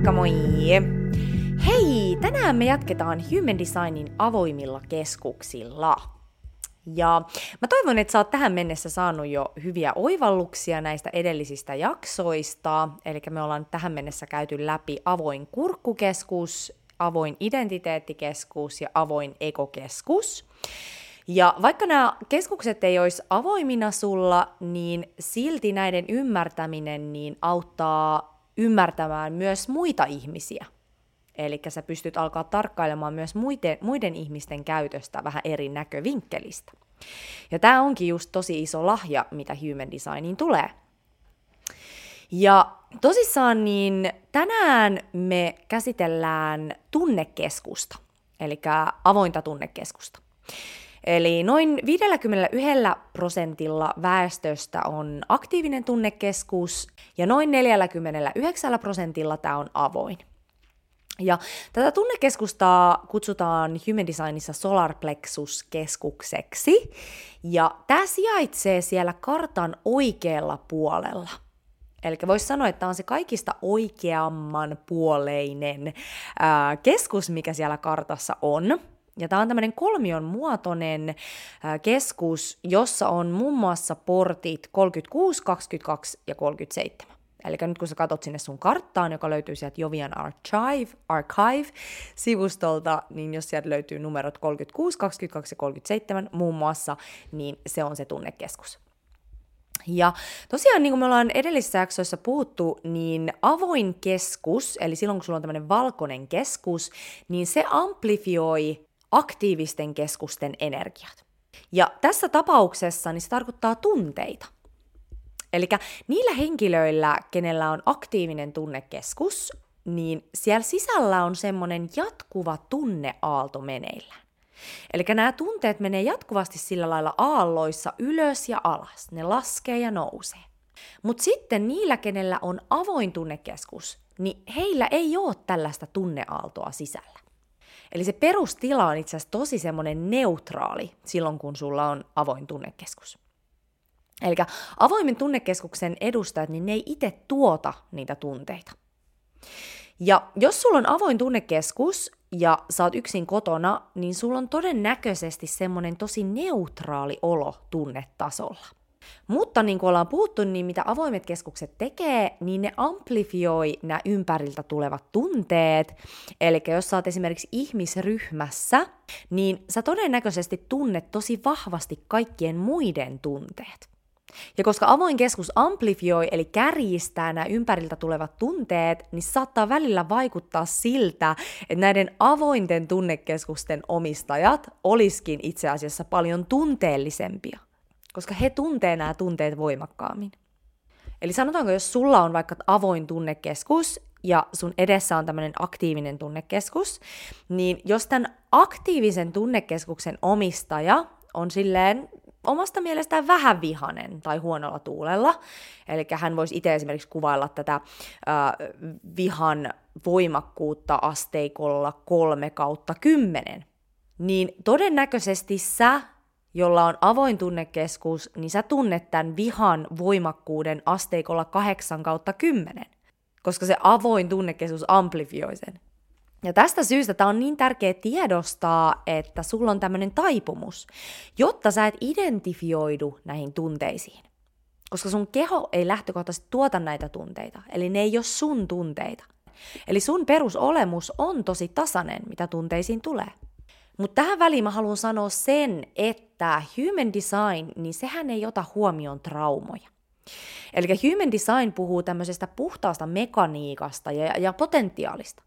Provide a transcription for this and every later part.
Moikka moi! Hei, tänään me jatketaan Human Designin avoimilla keskuksilla. Ja mä toivon, että sä oot tähän mennessä saanut jo hyviä oivalluksia näistä edellisistä jaksoista. Eli me ollaan tähän mennessä käyty läpi avoin kurkkukeskus, avoin identiteettikeskus ja avoin ekokeskus. Ja vaikka nämä keskukset ei olisi avoimina sulla, niin silti näiden ymmärtäminen niin auttaa ymmärtämään myös muita ihmisiä. Eli sä pystyt alkaa tarkkailemaan myös muiden, muiden ihmisten käytöstä vähän eri näkövinkkelistä. Ja tämä onkin just tosi iso lahja, mitä human designiin tulee. Ja tosissaan niin tänään me käsitellään tunnekeskusta, eli avointa tunnekeskusta. Eli noin 51 prosentilla väestöstä on aktiivinen tunnekeskus ja noin 49 prosentilla tämä on avoin. Ja tätä tunnekeskusta kutsutaan Human Designissa Solar Plexus-keskukseksi, ja tämä sijaitsee siellä kartan oikealla puolella. Eli voisi sanoa, että tämä on se kaikista oikeamman puoleinen ää, keskus, mikä siellä kartassa on. Ja tämä on tämmöinen kolmion muotoinen keskus, jossa on muun muassa portit 36, 22 ja 37. Eli nyt kun sä katsot sinne sun karttaan, joka löytyy sieltä Jovian Archive, Archive-sivustolta, niin jos sieltä löytyy numerot 36, 22 ja 37 muun muassa, niin se on se tunnekeskus. Ja tosiaan, niin kuin me ollaan edellisissä jaksoissa puhuttu, niin avoin keskus, eli silloin kun sulla on tämmöinen valkoinen keskus, niin se amplifioi aktiivisten keskusten energiat. Ja tässä tapauksessa niin se tarkoittaa tunteita. Eli niillä henkilöillä, kenellä on aktiivinen tunnekeskus, niin siellä sisällä on semmoinen jatkuva tunneaalto meneillään. Eli nämä tunteet menee jatkuvasti sillä lailla aalloissa ylös ja alas. Ne laskee ja nousee. Mutta sitten niillä, kenellä on avoin tunnekeskus, niin heillä ei ole tällaista tunneaaltoa sisällä. Eli se perustila on itse asiassa tosi semmoinen neutraali silloin, kun sulla on avoin tunnekeskus. Eli avoimen tunnekeskuksen edustajat, niin ne ei itse tuota niitä tunteita. Ja jos sulla on avoin tunnekeskus ja sä oot yksin kotona, niin sulla on todennäköisesti semmoinen tosi neutraali olo tunnetasolla. Mutta niin kuin ollaan puhuttu, niin mitä avoimet keskukset tekee, niin ne amplifioi nämä ympäriltä tulevat tunteet. Eli jos sä oot esimerkiksi ihmisryhmässä, niin sä todennäköisesti tunnet tosi vahvasti kaikkien muiden tunteet. Ja koska avoin keskus amplifioi, eli kärjistää nämä ympäriltä tulevat tunteet, niin saattaa välillä vaikuttaa siltä, että näiden avointen tunnekeskusten omistajat olisikin itse asiassa paljon tunteellisempia, koska he tuntee nämä tunteet voimakkaammin. Eli sanotaanko, jos sulla on vaikka avoin tunnekeskus ja sun edessä on tämmöinen aktiivinen tunnekeskus, niin jos tämän aktiivisen tunnekeskuksen omistaja on silleen omasta mielestään vähän vihanen tai huonolla tuulella. Eli hän voisi itse esimerkiksi kuvailla tätä äh, vihan voimakkuutta asteikolla kolme kautta kymmenen. Niin todennäköisesti sä, jolla on avoin tunnekeskus, niin sä tunnet tämän vihan voimakkuuden asteikolla kahdeksan kautta kymmenen. Koska se avoin tunnekeskus amplifioi sen. Ja tästä syystä tämä on niin tärkeä tiedostaa, että sulla on tämmöinen taipumus, jotta sä et identifioidu näihin tunteisiin. Koska sun keho ei lähtökohtaisesti tuota näitä tunteita, eli ne ei ole sun tunteita. Eli sun perusolemus on tosi tasainen, mitä tunteisiin tulee. Mutta tähän väliin mä haluan sanoa sen, että human design, niin sehän ei ota huomioon traumoja. Eli human design puhuu tämmöisestä puhtaasta mekaniikasta ja, ja potentiaalista.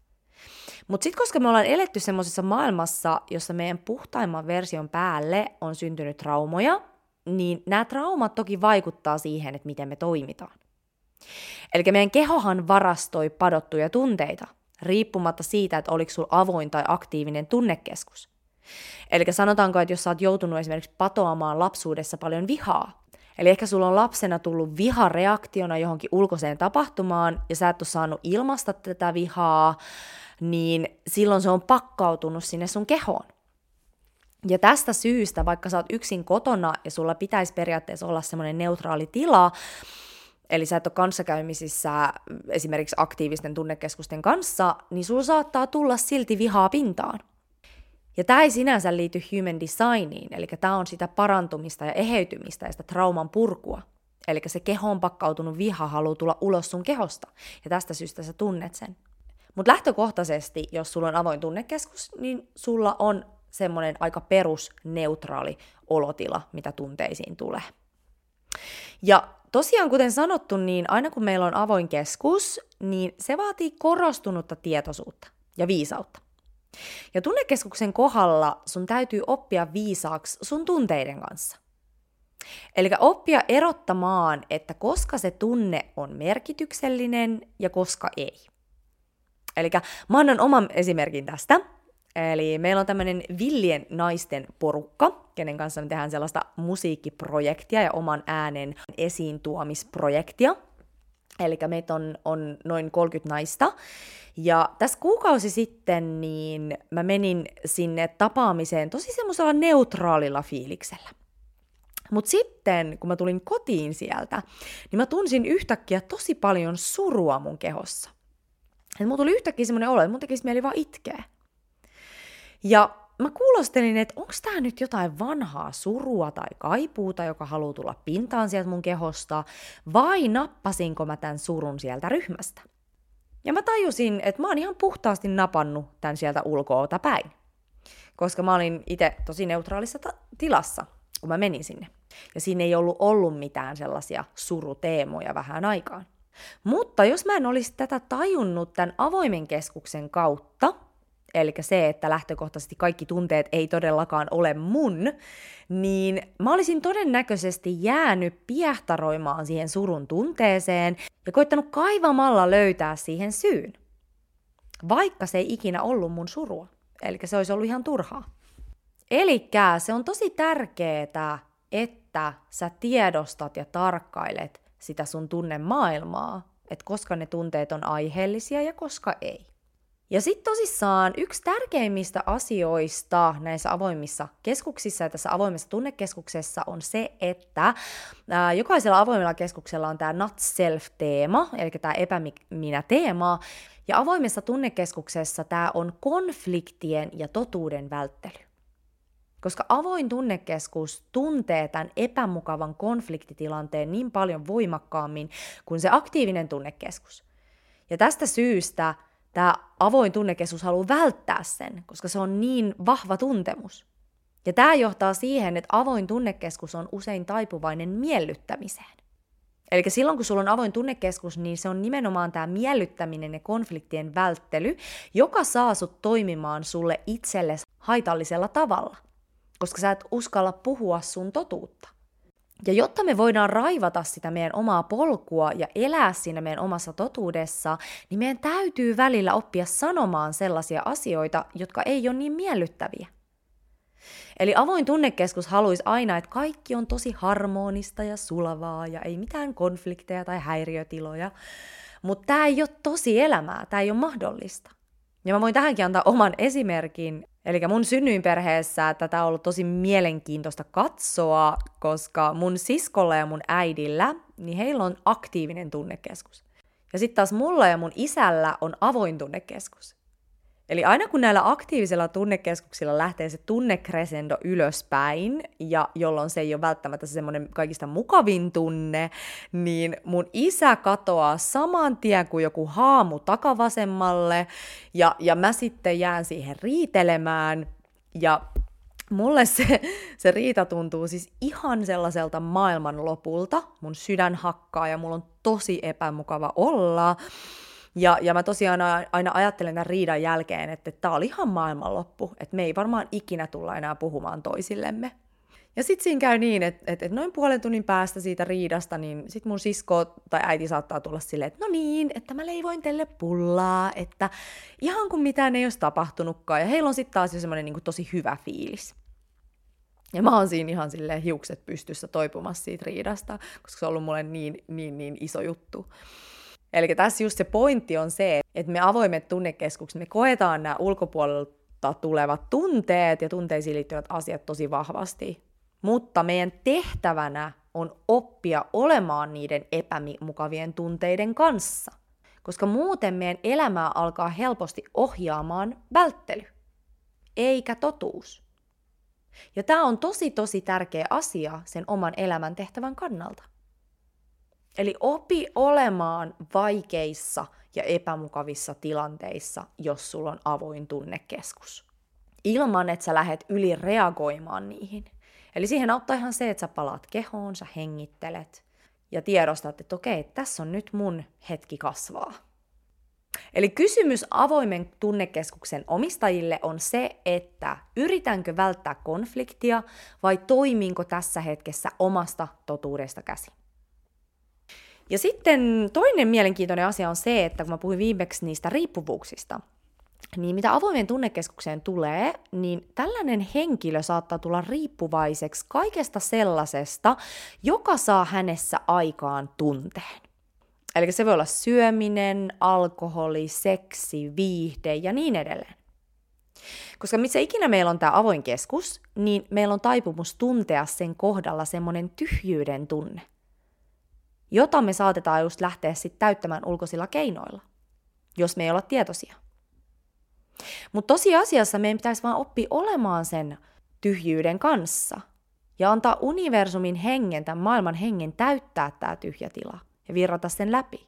Mutta sitten koska me ollaan eletty semmoisessa maailmassa, jossa meidän puhtaimman version päälle on syntynyt traumoja, niin nämä traumat toki vaikuttaa siihen, että miten me toimitaan. Eli meidän kehohan varastoi padottuja tunteita, riippumatta siitä, että oliko sulla avoin tai aktiivinen tunnekeskus. Eli sanotaanko, että jos sä oot joutunut esimerkiksi patoamaan lapsuudessa paljon vihaa, Eli ehkä sulla on lapsena tullut vihareaktiona johonkin ulkoiseen tapahtumaan, ja sä et ole saanut ilmasta tätä vihaa, niin silloin se on pakkautunut sinne sun kehoon. Ja tästä syystä, vaikka sä oot yksin kotona ja sulla pitäisi periaatteessa olla semmoinen neutraali tila, eli sä et ole kanssakäymisissä esimerkiksi aktiivisten tunnekeskusten kanssa, niin sulla saattaa tulla silti vihaa pintaan. Ja tämä ei sinänsä liity human designiin, eli tämä on sitä parantumista ja eheytymistä ja sitä trauman purkua. Eli se kehoon pakkautunut viha haluaa tulla ulos sun kehosta, ja tästä syystä sä tunnet sen. Mutta lähtökohtaisesti, jos sulla on avoin tunnekeskus, niin sulla on semmoinen aika perusneutraali olotila, mitä tunteisiin tulee. Ja tosiaan, kuten sanottu, niin aina kun meillä on avoin keskus, niin se vaatii korostunutta tietoisuutta ja viisautta. Ja tunnekeskuksen kohdalla sun täytyy oppia viisaaksi sun tunteiden kanssa. Eli oppia erottamaan, että koska se tunne on merkityksellinen ja koska ei. Eli mä annan oman esimerkin tästä. Eli meillä on tämmöinen villien naisten porukka, kenen kanssa me tehdään sellaista musiikkiprojektia ja oman äänen esiin tuomisprojektia. Eli meitä on, on noin 30 naista. Ja tässä kuukausi sitten niin mä menin sinne tapaamiseen tosi semmoisella neutraalilla fiiliksellä. Mutta sitten, kun mä tulin kotiin sieltä, niin mä tunsin yhtäkkiä tosi paljon surua mun kehossa. Et mulla tuli yhtäkkiä semmoinen olo, että mun tekisi mieli vaan itkeä. Ja mä kuulostelin, että onko tämä nyt jotain vanhaa surua tai kaipuuta, joka haluaa tulla pintaan sieltä mun kehosta, vai nappasinko mä tämän surun sieltä ryhmästä. Ja mä tajusin, että mä oon ihan puhtaasti napannut tämän sieltä ulkoota päin. Koska mä olin itse tosi neutraalissa ta- tilassa, kun mä menin sinne. Ja siinä ei ollut ollut mitään sellaisia suruteemoja vähän aikaan. Mutta jos mä en olisi tätä tajunnut tämän avoimen keskuksen kautta, eli se, että lähtökohtaisesti kaikki tunteet ei todellakaan ole mun, niin mä olisin todennäköisesti jäänyt piehtaroimaan siihen surun tunteeseen ja koittanut kaivamalla löytää siihen syyn. Vaikka se ei ikinä ollut mun surua. Eli se olisi ollut ihan turhaa. Eli se on tosi tärkeää, että sä tiedostat ja tarkkailet sitä sun tunnemaailmaa, että koska ne tunteet on aiheellisia ja koska ei. Ja sitten tosissaan yksi tärkeimmistä asioista näissä avoimissa keskuksissa ja tässä avoimessa tunnekeskuksessa on se, että ää, jokaisella avoimella keskuksella on tämä not self-teema, eli tämä epäminä-teema, ja avoimessa tunnekeskuksessa tämä on konfliktien ja totuuden välttely. Koska avoin tunnekeskus tuntee tämän epämukavan konfliktitilanteen niin paljon voimakkaammin kuin se aktiivinen tunnekeskus. Ja tästä syystä tämä avoin tunnekeskus haluaa välttää sen, koska se on niin vahva tuntemus. Ja tämä johtaa siihen, että avoin tunnekeskus on usein taipuvainen miellyttämiseen. Eli silloin, kun sulla on avoin tunnekeskus, niin se on nimenomaan tämä miellyttäminen ja konfliktien välttely, joka saa sut toimimaan sulle itsellesi haitallisella tavalla, koska sä et uskalla puhua sun totuutta. Ja jotta me voidaan raivata sitä meidän omaa polkua ja elää siinä meidän omassa totuudessa, niin meidän täytyy välillä oppia sanomaan sellaisia asioita, jotka ei ole niin miellyttäviä. Eli avoin tunnekeskus haluaisi aina, että kaikki on tosi harmonista ja sulavaa ja ei mitään konflikteja tai häiriötiloja. Mutta tämä ei ole tosi elämää, tämä ei ole mahdollista. Ja mä voin tähänkin antaa oman esimerkin. Eli mun synnyinperheessä tätä on ollut tosi mielenkiintoista katsoa, koska mun siskolla ja mun äidillä, niin heillä on aktiivinen tunnekeskus. Ja sitten taas mulla ja mun isällä on avoin tunnekeskus. Eli aina kun näillä aktiivisilla tunnekeskuksilla lähtee se tunnekresendo ylöspäin, ja jolloin se ei ole välttämättä se semmoinen kaikista mukavin tunne, niin mun isä katoaa saman tien kuin joku haamu takavasemmalle, ja, ja mä sitten jään siihen riitelemään, ja mulle se, se riita tuntuu siis ihan sellaiselta maailman lopulta. Mun sydän hakkaa ja mulla on tosi epämukava olla. Ja, ja mä tosiaan aina ajattelen tämän riidan jälkeen, että tämä oli ihan maailmanloppu, että me ei varmaan ikinä tulla enää puhumaan toisillemme. Ja sitten siinä käy niin, että, että, noin puolen tunnin päästä siitä riidasta, niin sitten mun sisko tai äiti saattaa tulla silleen, että no niin, että mä leivoin teille pullaa, että ihan kuin mitään ei olisi tapahtunutkaan. Ja heillä on sitten taas jo semmoinen niin tosi hyvä fiilis. Ja mä oon siinä ihan silleen hiukset pystyssä toipumassa siitä riidasta, koska se on ollut mulle niin, niin, niin iso juttu. Eli tässä just se pointti on se, että me avoimet tunnekeskukset, me koetaan nämä ulkopuolelta tulevat tunteet ja tunteisiin liittyvät asiat tosi vahvasti. Mutta meidän tehtävänä on oppia olemaan niiden epämukavien tunteiden kanssa, koska muuten meidän elämää alkaa helposti ohjaamaan välttely, eikä totuus. Ja tämä on tosi tosi tärkeä asia sen oman elämän tehtävän kannalta. Eli opi olemaan vaikeissa ja epämukavissa tilanteissa, jos sulla on avoin tunnekeskus. Ilman, että sä lähet yli reagoimaan niihin. Eli siihen auttaa ihan se, että sä palaat kehoon, sä hengittelet ja tiedostat, että okei, tässä on nyt mun hetki kasvaa. Eli kysymys avoimen tunnekeskuksen omistajille on se, että yritänkö välttää konfliktia vai toimiinko tässä hetkessä omasta totuudesta käsi. Ja sitten toinen mielenkiintoinen asia on se, että kun mä puhuin viimeksi niistä riippuvuuksista, niin mitä avoimen tunnekeskukseen tulee, niin tällainen henkilö saattaa tulla riippuvaiseksi kaikesta sellaisesta, joka saa hänessä aikaan tunteen. Eli se voi olla syöminen, alkoholi, seksi, viihde ja niin edelleen. Koska missä ikinä meillä on tämä avoin keskus, niin meillä on taipumus tuntea sen kohdalla semmoinen tyhjyyden tunne, jota me saatetaan just lähteä sitten täyttämään ulkoisilla keinoilla, jos me ei olla tietoisia. Mutta tosiasiassa meidän pitäisi vaan oppia olemaan sen tyhjyyden kanssa ja antaa universumin hengen, tämän maailman hengen täyttää tämä tyhjä tila ja virrata sen läpi.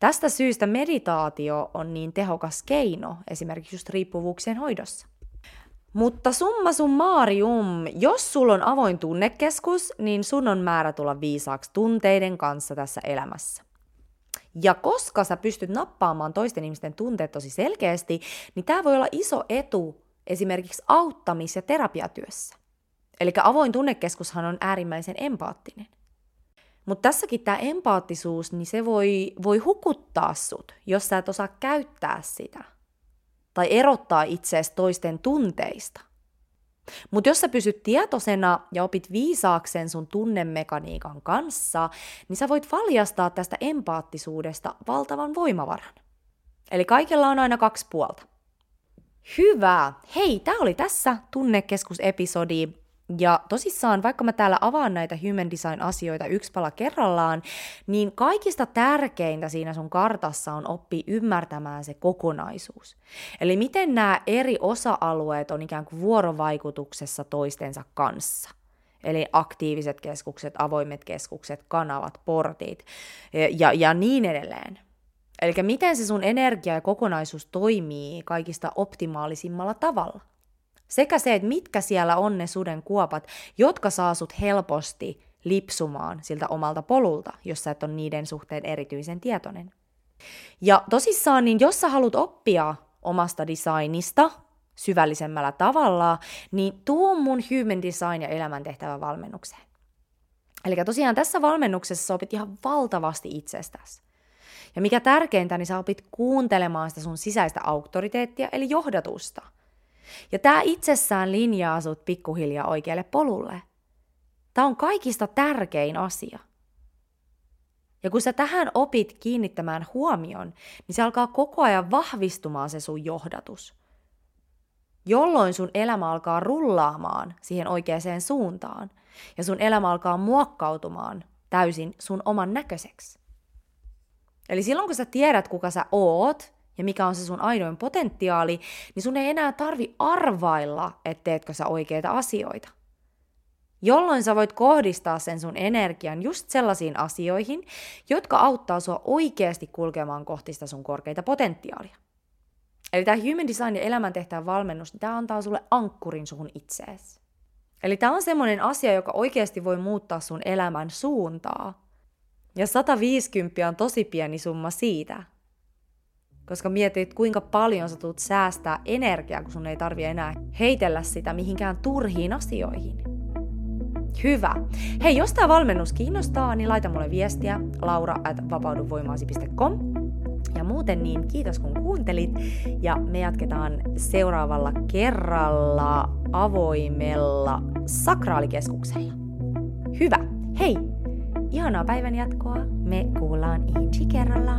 Tästä syystä meditaatio on niin tehokas keino esimerkiksi just riippuvuuksien hoidossa. Mutta summa summaarium, jos sulla on avoin tunnekeskus, niin sun on määrä tulla viisaaksi tunteiden kanssa tässä elämässä. Ja koska sä pystyt nappaamaan toisten ihmisten tunteet tosi selkeästi, niin tämä voi olla iso etu esimerkiksi auttamis- ja terapiatyössä. Eli avoin tunnekeskushan on äärimmäisen empaattinen. Mutta tässäkin tämä empaattisuus, niin se voi, voi hukuttaa sut, jos sä et osaa käyttää sitä. Tai erottaa itseäsi toisten tunteista. Mutta jos sä pysyt tietoisena ja opit viisaaksen sun tunnemekaniikan kanssa, niin sä voit valjastaa tästä empaattisuudesta valtavan voimavaran. Eli kaikella on aina kaksi puolta. Hyvä! Hei, tämä oli tässä tunnekeskusepisodi. Ja tosissaan, vaikka mä täällä avaan näitä human design-asioita yksi pala kerrallaan, niin kaikista tärkeintä siinä sun kartassa on oppi ymmärtämään se kokonaisuus. Eli miten nämä eri osa-alueet on ikään kuin vuorovaikutuksessa toistensa kanssa. Eli aktiiviset keskukset, avoimet keskukset, kanavat, portit ja, ja niin edelleen. Eli miten se sun energia ja kokonaisuus toimii kaikista optimaalisimmalla tavalla. Sekä se, että mitkä siellä on ne suden kuopat, jotka saa sut helposti lipsumaan siltä omalta polulta, jos sä et ole niiden suhteen erityisen tietoinen. Ja tosissaan, niin jos sä haluat oppia omasta designista syvällisemmällä tavalla, niin tuu mun Human Design ja elämäntehtävä valmennukseen. Eli tosiaan tässä valmennuksessa sä opit ihan valtavasti itsestäsi. Ja mikä tärkeintä, niin sä opit kuuntelemaan sitä sun sisäistä auktoriteettia, eli johdatusta – ja tämä itsessään linjaa sut pikkuhiljaa oikealle polulle. Tämä on kaikista tärkein asia. Ja kun sä tähän opit kiinnittämään huomion, niin se alkaa koko ajan vahvistumaan se sun johdatus. Jolloin sun elämä alkaa rullaamaan siihen oikeaan suuntaan. Ja sun elämä alkaa muokkautumaan täysin sun oman näköiseksi. Eli silloin kun sä tiedät, kuka sä oot, ja mikä on se sun aidoin potentiaali, niin sun ei enää tarvi arvailla, että teetkö sä oikeita asioita. Jolloin sä voit kohdistaa sen sun energian just sellaisiin asioihin, jotka auttaa sua oikeasti kulkemaan kohti sitä sun korkeita potentiaalia. Eli tämä Human Design ja elämäntehtävän valmennus, niin tämä antaa sulle ankkurin suhun itseesi. Eli tämä on semmoinen asia, joka oikeasti voi muuttaa sun elämän suuntaa. Ja 150 on tosi pieni summa siitä, koska mietit, kuinka paljon sä tulet säästää energiaa, kun sun ei tarvi enää heitellä sitä mihinkään turhiin asioihin. Hyvä. Hei, jos tämä valmennus kiinnostaa, niin laita mulle viestiä laura at vapauduvoimaasi.com. Ja muuten niin kiitos kun kuuntelit ja me jatketaan seuraavalla kerralla avoimella sakraalikeskuksella. Hyvä. Hei, ihanaa päivän jatkoa. Me kuullaan ensi kerralla.